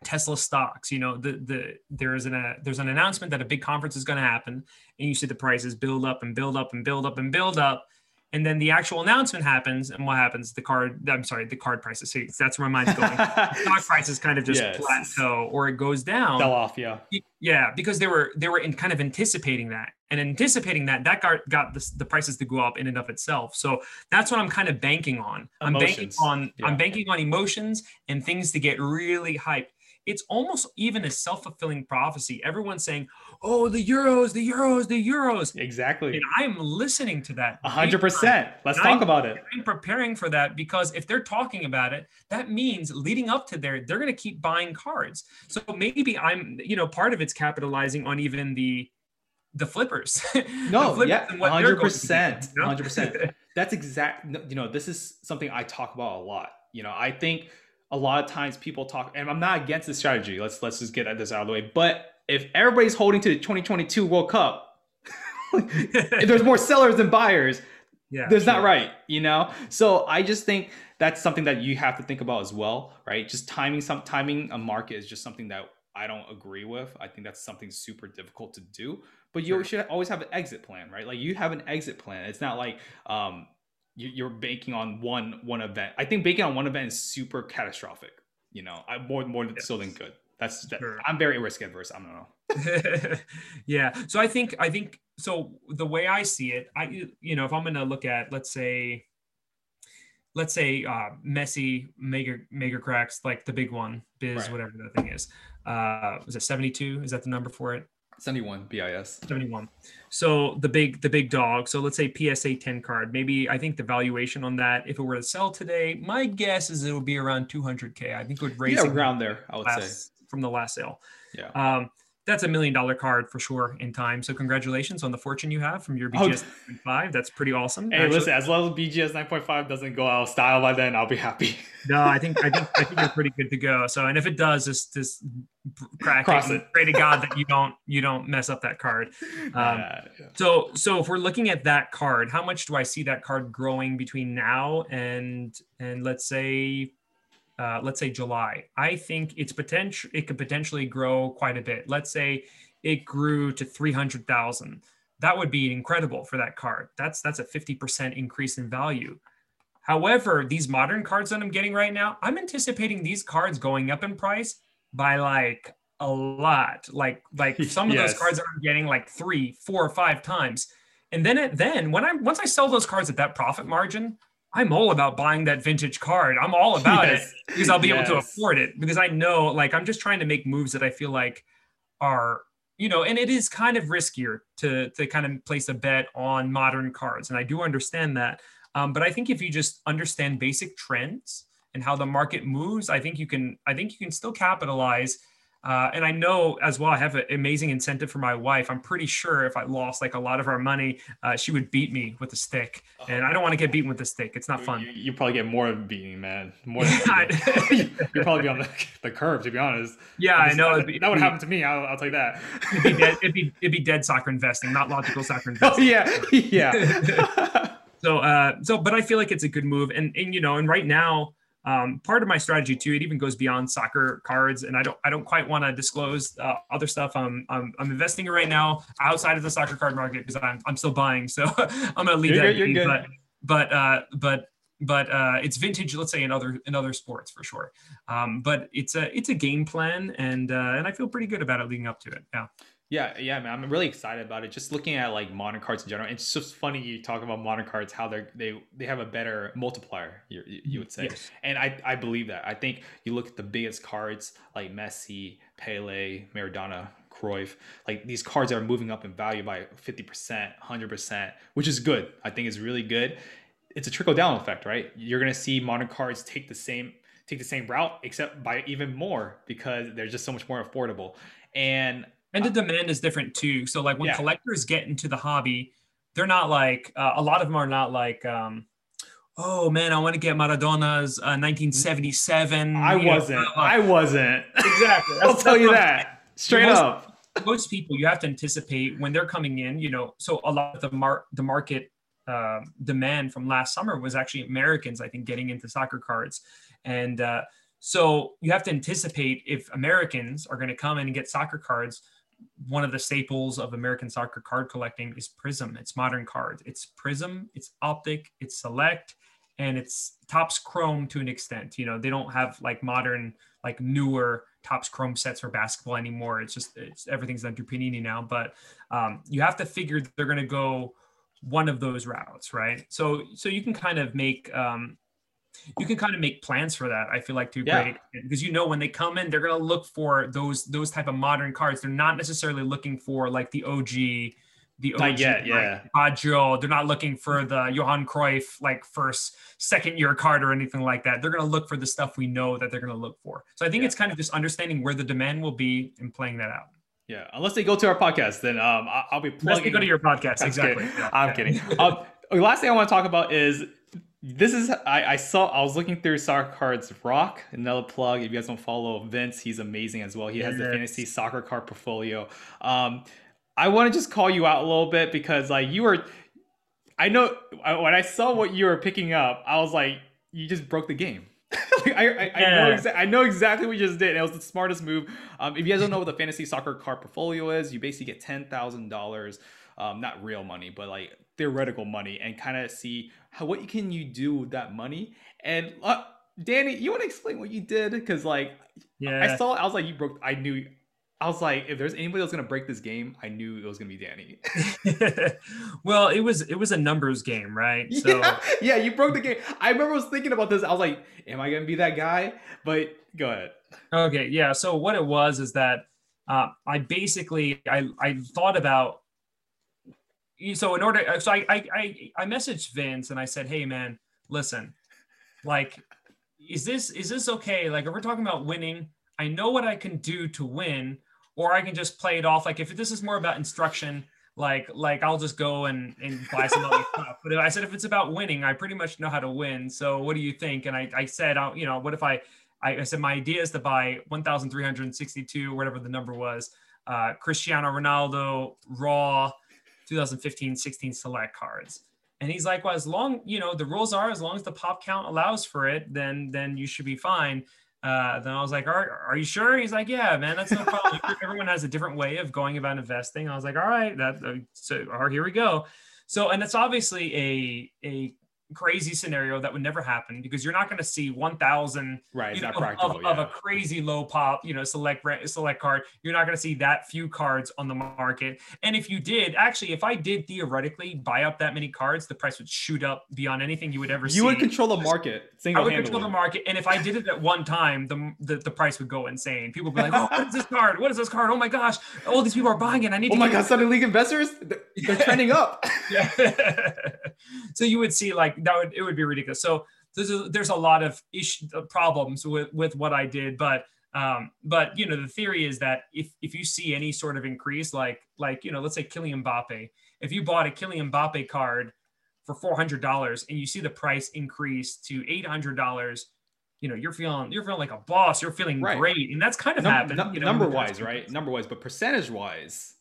Tesla stocks. You know, the the there is an a, there's an announcement that a big conference is going to happen, and you see the prices build up and build up and build up and build up, and then the actual announcement happens, and what happens? The card, I'm sorry, the card prices. See, that's where my mind's going. [LAUGHS] stock prices kind of just yes. plateau or it goes down. Fell off, yeah. Yeah, because they were they were in kind of anticipating that, and anticipating that that got got the, the prices to go up in and of itself. So that's what I'm kind of banking on. Emotions. I'm banking on yeah. I'm banking on emotions and things to get really hyped it's almost even a self-fulfilling prophecy. Everyone's saying, "Oh, the euros, the euros, the euros." Exactly. And I'm listening to that. hundred percent. Let's talk I'm, about it. I'm preparing for that because if they're talking about it, that means leading up to there, they're going to keep buying cards. So maybe I'm, you know, part of it's capitalizing on even the the flippers. [LAUGHS] No, the flippers yeah, hundred percent, hundred percent. That's exact. You know, this is something I talk about a lot. You know, I think a lot of times people talk, and I'm not against the strategy. Let's let's just get this out of the way. But if everybody's holding to the 2022 World Cup, [LAUGHS] if there's more sellers than buyers, yeah, that's sure. not right, you know. So I just think that's something that you have to think about as well, right? Just timing some timing a market is just something that I don't agree with. I think that's something super difficult to do. But you sure. should always have an exit plan, right? Like you have an exit plan. It's not like um, you're banking on one one event. I think banking on one event is super catastrophic. You know, I more more yes. so than good. That's that, sure. I'm very risk adverse. I don't know. [LAUGHS] yeah. So I think I think so. The way I see it, I you know, if I'm going to look at let's say, let's say uh, Messi mega mega cracks like the big one, BIS right. whatever that thing is. Uh, was it 72? Is that the number for it? 71 BIS. 71. So the big the big dog. So let's say PSA 10 card. Maybe I think the valuation on that, if it were to sell today, my guess is it would be around 200k. I think it would raise yeah, around there. I would last, say from the last sale. Yeah. Um, that's a million dollar card for sure in time. So congratulations on the fortune you have from your BGS oh. 9.5. That's pretty awesome. Hey, actually. listen, as long as BGS 9.5 doesn't go out of style by then, I'll be happy. [LAUGHS] no, I think I think I think you're pretty good to go. So, and if it does, just just crack Cross it, it. pray to God that you don't you don't mess up that card. [LAUGHS] Um, yeah, yeah. So, so if we're looking at that card, how much do I see that card growing between now and and let's say uh, let's say July, I think it's potential. It could potentially grow quite a bit. Let's say it grew to three hundred thousand. That would be incredible for that card. That's that's a fifty percent increase in value. However, these modern cards that I'm getting right now, I'm anticipating these cards going up in price by like a lot. Like like [LAUGHS] some of yes. those cards I'm getting like three, four, or five times. And then it, then when I once I sell those cards at that profit margin, I'm all about buying that vintage card. I'm all [LAUGHS] about yes. it because I'll be yes. able to afford it because I know like I'm just trying to make moves that I feel like are you know and it is kind of riskier to to kind of place a bet on modern cards and I do understand that um, but I think if you just understand basic trends and how the market moves I think you can I think you can still capitalize uh, and I know as well, I have an amazing incentive for my wife. I'm pretty sure if I lost like a lot of our money, uh, she would beat me with a stick. And I don't want to get beaten with a stick. It's not fun. You, you probably get more beating, man. More. [LAUGHS] [LAUGHS] You're probably on the, the curve, to be honest. Yeah, I know. That, be, that would happen to me. I'll, I'll tell you that. It'd be, dead, it'd, be, it'd be dead soccer investing, not logical soccer [LAUGHS] investing. Oh, yeah. Yeah. so, uh, so, but I feel like it's a good move. And, and, you know, and right now, um, part of my strategy too, it even goes beyond soccer cards, and I don't I don't quite want to disclose uh, other stuff. I'm, I'm I'm investing right now outside of the soccer card market because I'm I'm still buying, so [LAUGHS] I'm gonna leave you're, that. Be, good. But but uh, but but uh, it's vintage. Let's say in other in other sports for sure. Um, but it's a it's a game plan, and uh, and I feel pretty good about it leading up to it. Yeah. Yeah, yeah, man. I'm really excited about it. Just looking at like modern cards in general, it's just funny you talk about modern cards how they they they have a better multiplier. You, you would say, yes. and I I believe that. I think you look at the biggest cards like Messi, Pele, Maradona, Cruyff, like these cards are moving up in value by 50%, 100%, which is good. I think is really good. It's a trickle down effect, right? You're gonna see modern cards take the same take the same route, except by even more because they're just so much more affordable. And and the demand is different too. So like when yeah. collectors get into the hobby, they're not like uh, a lot of them are not like um, oh man, I want to get Maradona's uh, 1977. I wasn't. Know, I wasn't. Exactly. I'll [LAUGHS] tell you that straight most, up. Most people, you have to anticipate when they're coming in. You know, so a lot of the mar- the market uh, demand from last summer was actually Americans, I think, getting into soccer cards, and uh, so you have to anticipate if Americans are going to come in and get soccer cards one of the staples of American soccer card collecting is Prizm. It's modern cards. It's Prizm, it's Optic, it's Select, and it's Topps Chrome to an extent. You know, they don't have like modern, like newer Topps Chrome sets for basketball anymore. It's just it's everything's done through Panini now. But um, you have to figure they're going to go one of those routes, right? So so you can kind of make um, you can kind of make plans for that. I feel like to yeah. great because you know when they come in, they're gonna look for those those type of modern cards. They're not necessarily looking for like the OG, the OG, not yet, yeah. Baggio. They're not looking for the Johan Cruyff like first second year card or anything like that. They're gonna look for the stuff we know that they're gonna look for. So I think yeah. it's kind of just understanding where the demand will be and playing that out. Yeah, unless they go to our podcast, then um, I'll be plugging. Unless they go to your podcast, [LAUGHS] I'm exactly. Kidding. Yeah. I'm kidding. um, last thing I want to talk about is this is I, I saw I was looking through soccer cards rock another plug if you guys don't follow Vince he's amazing as well he has the fantasy soccer card portfolio um I want to just call you out a little bit because like you were I know when I saw what you were picking up I was like you just broke the game [LAUGHS] like, I, I, yeah. I, know exa- I know exactly what you just did. It was the smartest move. Um, if you guys don't know what the fantasy soccer card portfolio is, you basically get ten thousand dollars, um, not real money, but like theoretical money, and kind of see how what can you do with that money? And uh, Danny, you want to explain what you did? Because like, yeah, I saw, I was like, you broke. I knew. I was like, if there's anybody that's gonna break this game, I knew it was gonna be Danny. [LAUGHS] well, it was it was a numbers game, right? [LAUGHS] So yeah, yeah, you broke the game. I remember I was thinking about this. I was like, am I gonna be that guy? But go ahead. Okay, yeah. So what it was is that uh, I basically I I thought about so in order so I, I i messaged vince and i said hey man listen like is this is this okay? Like if we're talking about winning i know what i can do to win or i can just play it off. Like if this is more about instruction like like i'll just go and and buy some other [LAUGHS] stuff. But i said if it's about winning i pretty much know how to win. So what do you think? And i i said I'll, you know what if i I, I said my idea is to buy 1,362, whatever the number was, uh, Cristiano Ronaldo raw 2015 16 select cards and he's like well as long you know the rules are as long as the pop count allows for it then then you should be fine uh, then I was like, are, are you sure? He's like, yeah, man, that's no problem. [LAUGHS] Everyone has a different way of going about investing. I was like, all right, that, uh, so, here we go. So, and it's obviously a, a crazy scenario that would never happen because you're not going to see 1000 right, you know, of, yeah. of, a crazy low pop you know select select card. You're not going to see that few cards on the market. And if you did actually if i did theoretically buy up that many cards the price would shoot up beyond anything you would ever you see. you would control the market i would control the market and if i did it at one time the, the, the price would go insane. People would be like [LAUGHS] oh what is this card? What is this card? Oh my gosh all these people are buying it. I need oh my god Sunday league investors? They're [LAUGHS] trending up. [LAUGHS] Yeah. So you would see like that would it would be ridiculous. So there's a, there's a lot of issue uh, problems with with what I did, but um, but you know the theory is that if if you see any sort of increase, like like you know let's say Kylian Mbappe, if you bought a Kylian Mbappe card for four hundred dollars and you see the price increase to eight hundred dollars, you know you're feeling you're feeling like a boss. You're feeling right. great, and that's kind of Num- happened. Num- you know, number wise, right? Number wise, but percentage wise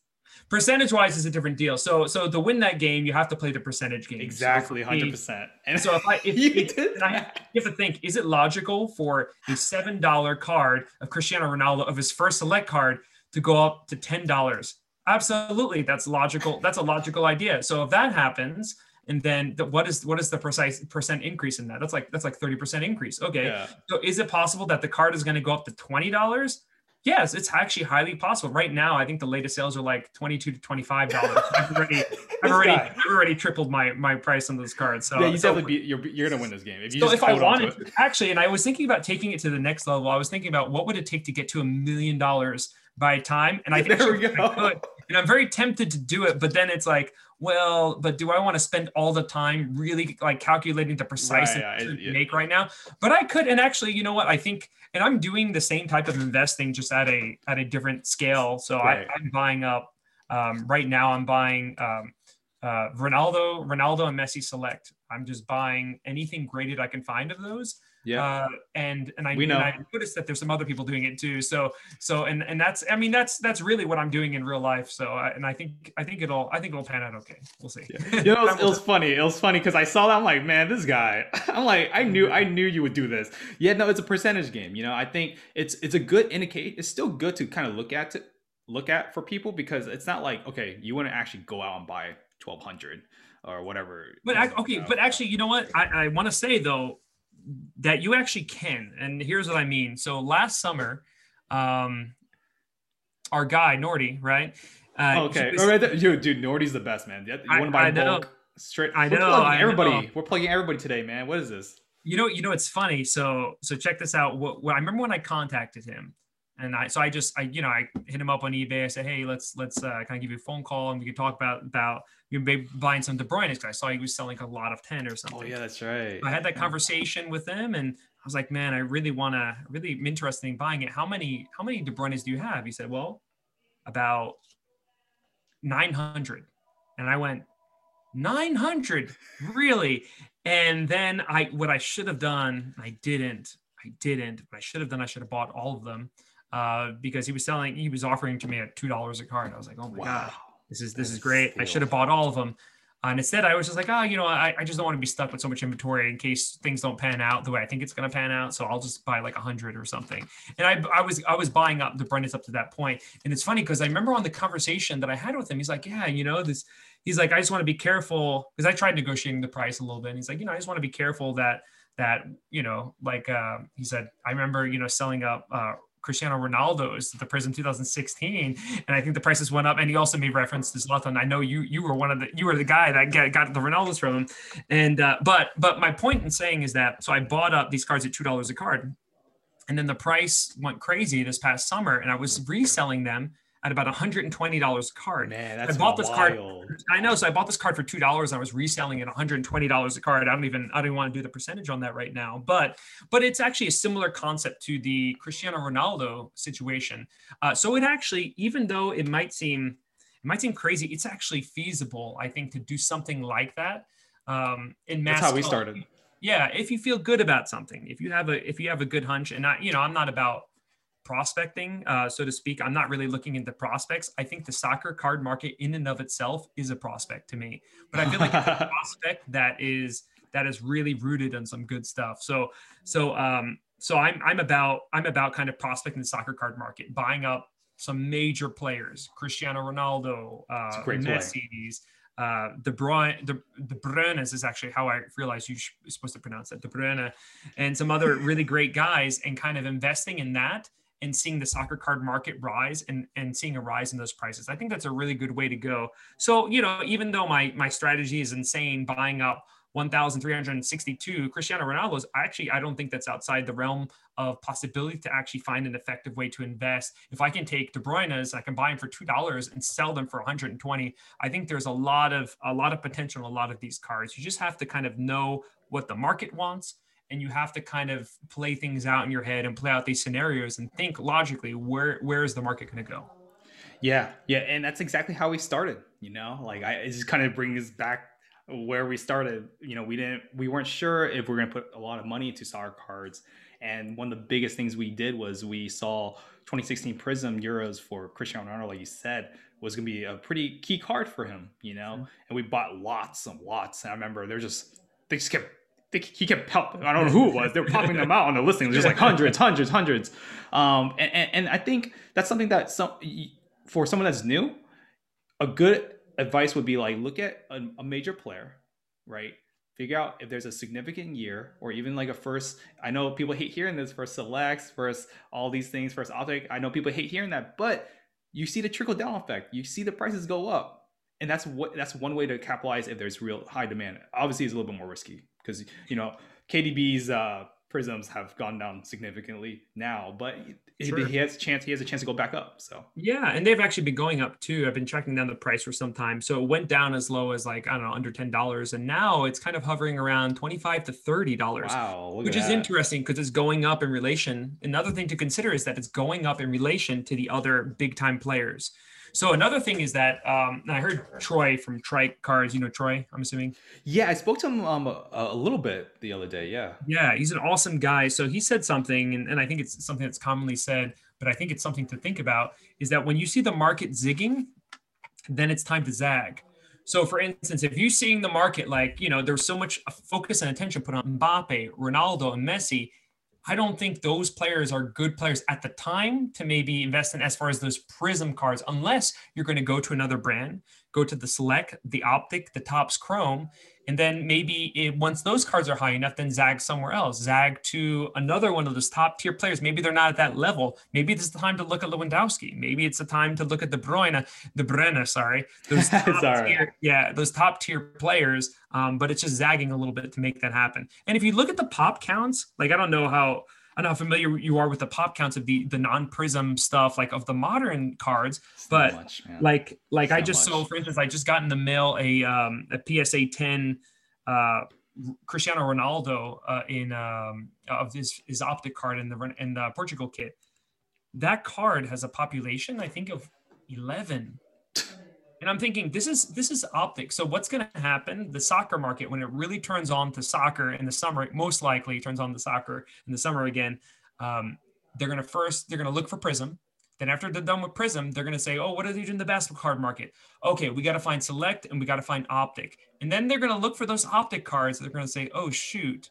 percentage wise is a different deal. So so to win that game, you have to play the percentage game. Exactly, hundred percent. And so if I [LAUGHS] if, if I, you have to think, is it logical for a seven dollar card of Cristiano Ronaldo of his first select card to go up to ten dollars? Absolutely, that's logical. That's a logical idea. So if that happens, and then the, what is what is the precise percent increase in that? That's like that's like thirty percent increase. Okay, yeah. so is it possible that the card is going to go up to twenty dollars? Yes, it's actually highly possible. Right now, I think the latest sales are like twenty-two to twenty-five dollars. [LAUGHS] I've already, I've already, I've already tripled my my price on those cards. So yeah, you so, definitely be, you're you're gonna win this game if you. So if I wanted to, actually, and I was thinking about taking it to the next level. I was thinking about what would it take to get to a million dollars by time, and I [LAUGHS] think there we go. I could, and I'm very tempted to do it, but then it's like, well, but do I want to spend all the time really like calculating the precise right, yeah, yeah. make right now? But I could, and actually, you know what? I think and I'm doing the same type of investing just at a at a different scale. So right. I, am buying up um, right now. I'm buying um, uh, Ronaldo, Ronaldo and Messi Select. I'm just buying anything graded I can find of those. Yeah. Uh, and and I, we know. And I noticed that there's some other people doing it too. So so and and that's I mean that's that's really what I'm doing in real life. So I, and I think I think it'll I think it'll pan out okay. We'll see. Yeah. You know, [LAUGHS] it was, it was funny. It was funny because I saw that. I'm like, man, this guy. [LAUGHS] I'm like, I knew I knew you would do this. Yeah, no, it's a percentage game. You know, I think it's it's a good indicate. It's still good to kind of look at to look at for people because it's not like okay, you want to actually go out and buy 1200 or whatever. But I, okay, but actually, you know what? I, I want to say though that you actually can. And here's what I mean. So last summer, um, our guy Nordy, right? Uh, oh, okay, was, right dude, dude, Nordy's the best man. You want to buy I bulk straight? I know. We're I everybody. Know. We're plugging everybody today, man. What is this? You know, you know, it's funny. So, so check this out. What, what I remember when I contacted him, and I so I just I you know I hit him up on eBay. I said, hey, let's let's uh, kind of give you a phone call and we could talk about about you know, buying some De Bruyne because I saw he was selling a lot of ten or something. Oh yeah, that's right. So I had that conversation with him and I was like, man, I really want to really am interested in buying it. How many how many De Bruynes do you have? He said, well, about nine hundred, and I went. 900 really and then i what i should have done i didn't i didn't but i should have done i should have bought all of them uh, because he was selling, he was offering to me at two dollars a card. I was like, oh my wow. god, this is this is great. I should have bought all of them. Uh, and instead, I was just like, oh, you know, I, I just don't want to be stuck with so much inventory in case things don't pan out the way I think it's going to pan out. So I'll just buy like a hundred or something. And I, I was I was buying up the Brennans up to that point. And it's funny because I remember on the conversation that I had with him, he's like, yeah, you know, this. He's like, I just want to be careful because I tried negotiating the price a little bit. And he's like, you know, I just want to be careful that that you know, like uh, he said, I remember you know selling up. Uh, Cristiano Ronaldo's the Prizm 2016, and I think the prices went up. And he also made reference to Zlatan. I know you you were one of the you were the guy that got, got the Ronaldos from him. And uh, but but my point in saying is that so I bought up these cards at two dollars a card, and then the price went crazy this past summer, and I was reselling them at about $120 a card. Man, that's I bought this card. I know. So I bought this card for $2. I was reselling it $120 a card. I don't even, I don't even want to do the percentage on that right now, but, but it's actually a similar concept to the Cristiano Ronaldo situation. Uh, so it actually, even though it might seem, it might seem crazy, it's actually feasible, I think, to do something like that. Um, in mass. That's how we started. Yeah. If you feel good about something, if you have a, if you have a good hunch and I, you know, I'm not about, prospecting, uh, so to speak. I'm not really looking into prospects. I think the soccer card market in and of itself is a prospect to me, but I feel like it's a [LAUGHS] prospect that is that is really rooted on some good stuff. So so um so I'm I'm about I'm about kind of prospecting the soccer card market, buying up some major players, Cristiano Ronaldo, uh, Messi, uh, De Bruyne, De, De Bruyne is actually how I realized you're supposed to pronounce that, De Bruyne, and some other really great guys, and kind of investing in that and seeing the soccer card market rise and, and seeing a rise in those prices. I think that's a really good way to go. So, you know, even though my my strategy is insane, buying up 1,362 Cristiano Ronaldo's, actually, I don't think that's outside the realm of possibility to actually find an effective way to invest. If I can take De Bruyne's, I can buy them for two dollars and sell them for 120. I think there's a lot of a lot of potential in a lot of these cards. You just have to kind of know what the market wants and you have to kind of play things out in your head and play out these scenarios and think logically where where is the market going to go yeah yeah and that's exactly how we started you know like i it just kind of brings us back where we started you know we didn't we weren't sure if we are going to put a lot of money into soccer cards and one of the biggest things we did was we saw 2016 Prizm Euros for Cristiano Ronaldo, like you said, was going to be a pretty key card for him, you know. Mm-hmm. And we bought lots and lots. And I remember they're just they just kept he kept help. I don't know who it was. They were popping them out on the listing. Just like hundreds, hundreds, hundreds. Um, and, and, and I think that's something that some for someone that's new, a good advice would be like look at a, a major player, right? figure out if there's a significant year or even like a first i know people hate hearing this first selects first all these things first optic i know people hate hearing that but you see the trickle down effect you see the prices go up and that's what that's one way to capitalize if there's real high demand obviously it's a little bit more risky because you know kdb's uh Prizms have gone down significantly now, but sure. he has a chance. He has a chance to go back up. So yeah, and they've actually been going up too. I've been tracking down the price for some time. So it went down as low as like I don't know under ten dollars, and now it's kind of hovering around twenty five to thirty dollars. Wow, which is that. interesting because it's going up in relation. Another thing to consider is that it's going up in relation to the other big time players. So another thing is that um, I heard Troy from Trike Cars. You know Troy, I'm assuming. Yeah, I spoke to him um, a, a, little bit the other day. Yeah. Yeah, he's an awesome guy. So he said something, and, and I think it's something that's commonly said, but I think it's something to think about. Is that when you see the market zigging, then it's time to zag. So, for instance, if you're seeing the market like, you know, there's so much focus and attention put on Mbappe, Ronaldo, and Messi, I don't think those players are good players at the time to maybe invest in as far as those Prizm cards, unless you're going to go to another brand, go to the select, the optic, the Topps Chrome, and then maybe it, once those cards are high enough, then zag somewhere else, zag to another one of those top tier players. Maybe they're not at that level. Maybe it's the time to look at Lewandowski. Maybe it's the time to look at the Bruyne, De Bruyne, sorry, those [LAUGHS] top tier, yeah, those top tier players. Um, but it's just zagging a little bit to make that happen. And if you look at the pop counts, like I don't know how I don't know how familiar you are with the pop counts of the the non-Prizm stuff, like of the modern cards. but much, like like I just much. so for instance, I just got in the mail a um, a PSA 10 uh, Cristiano Ronaldo uh, in um, of his his optic card in the in the Portugal kit. That card has a population, I think, of 11 [LAUGHS] and I'm thinking this is this is optics. So what's going to happen? The soccer market, when it really turns on to soccer in the summer, most likely turns on to soccer in the summer again. Um, they're going to first they're going to look for Prizm. Then after they're done with Prizm, they're going to say, oh, what are they doing in the basketball card market? Okay, we got to find Select and we got to find Optic. And then they're going to look for those Optic cards. They're going to say, oh shoot,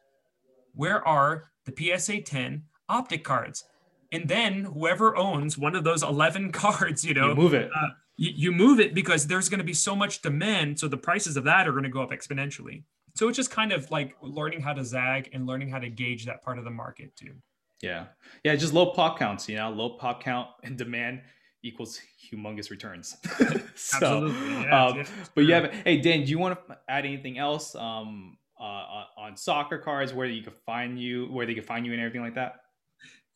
where are the PSA 10 Optic cards? And then whoever owns one of those 11 [LAUGHS] cards, you know, you move it. Uh, you, you move it because there's going to be so much demand. So the prices of that are going to go up exponentially. So it's just kind of like learning how to zag and learning how to gauge that part of the market too. Yeah. Yeah. Just low pop counts, you know, low pop count and demand equals humongous returns. [LAUGHS] so, Absolutely. Yeah, um, but you have, hey, Dan, do you want to add anything else um, uh, on soccer cards where you can find you, where they can find you and everything like that?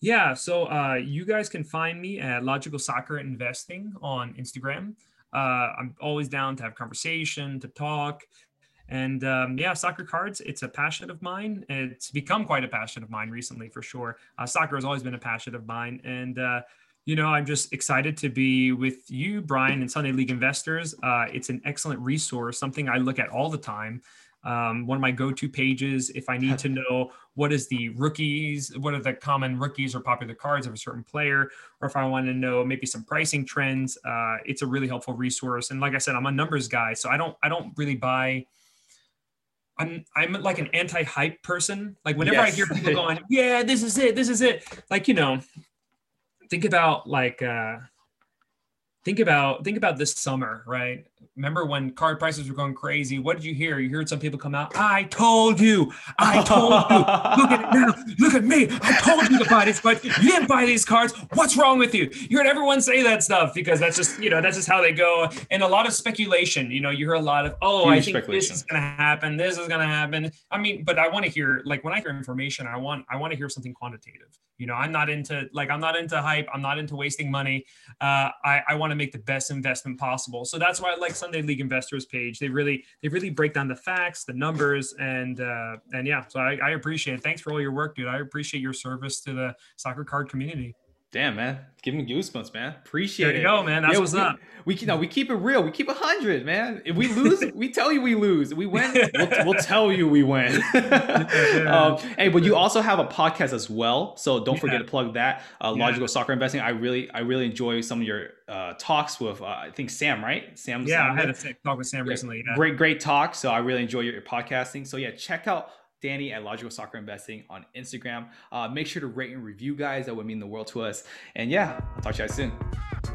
Yeah, so uh, you guys can find me at Logical Soccer Investing on Instagram. Uh, I'm always down to have conversation, to talk. And um, yeah, soccer cards, it's a passion of mine. It's become quite a passion of mine recently, for sure. Uh, soccer has always been a passion of mine. And, uh, you know, I'm just excited to be with you, Brian, and Sunday League Investors. Uh, it's an excellent resource, something I look at all the time um, one of my go-to pages if I need to [LAUGHS] know what is the rookies, what are the common rookies or popular cards of a certain player, or if I want to know maybe some pricing trends. Uh, it's a really helpful resource. And like I said, I'm a numbers guy, so I don't I don't really buy. I'm I'm like an anti-hype person. Like whenever yes. I hear people going, [LAUGHS] "Yeah, this is it, this is it," like you know, think about like. Uh, think about think about this summer right remember when card prices were going crazy? What did you hear? You heard some people come out i told you i told you. Look at it now. Look at me. I told you to buy these cards you didn't buy these cards. What's wrong with you? You heard everyone say that stuff because that's just you know that's just how they go. And a lot of speculation you know you hear a lot of oh Huge i think this is going to happen this is going to happen. I mean but i want to hear like when i hear information i want i want to hear something quantitative. You know i'm not into like i'm not into hype. I'm not into wasting money. Uh, i i want to to make the best investment possible. So that's why I like Sunday League Investors page. They really they really break down the facts, the numbers, and uh, and yeah. So I, I appreciate it. Thanks for all your work, dude. I appreciate your service to the soccer card community. Damn, man, give me goosebumps, man. Appreciate there you it. go, man. That's yeah, what's we, up. We no, we keep it real. We keep a hundred, man. If we lose, [LAUGHS] we tell you we lose. We win, we'll, we'll tell you we win. [LAUGHS] [LAUGHS] um, hey, but you also have a podcast as well, so don't yeah. forget to plug that. Uh, Logical yeah. Soccer Investing. I really, I really enjoy some of your uh, talks with, uh, I think Sam, right? Sam. Yeah, Sam, I had a talk with Sam recently. Great, great talk. So I really enjoy your, your podcasting. So yeah, check out Danny at Logical Soccer Investing on Instagram. Uh, make sure to rate and review, guys. That would mean the world to us. And yeah, I'll talk to you guys soon.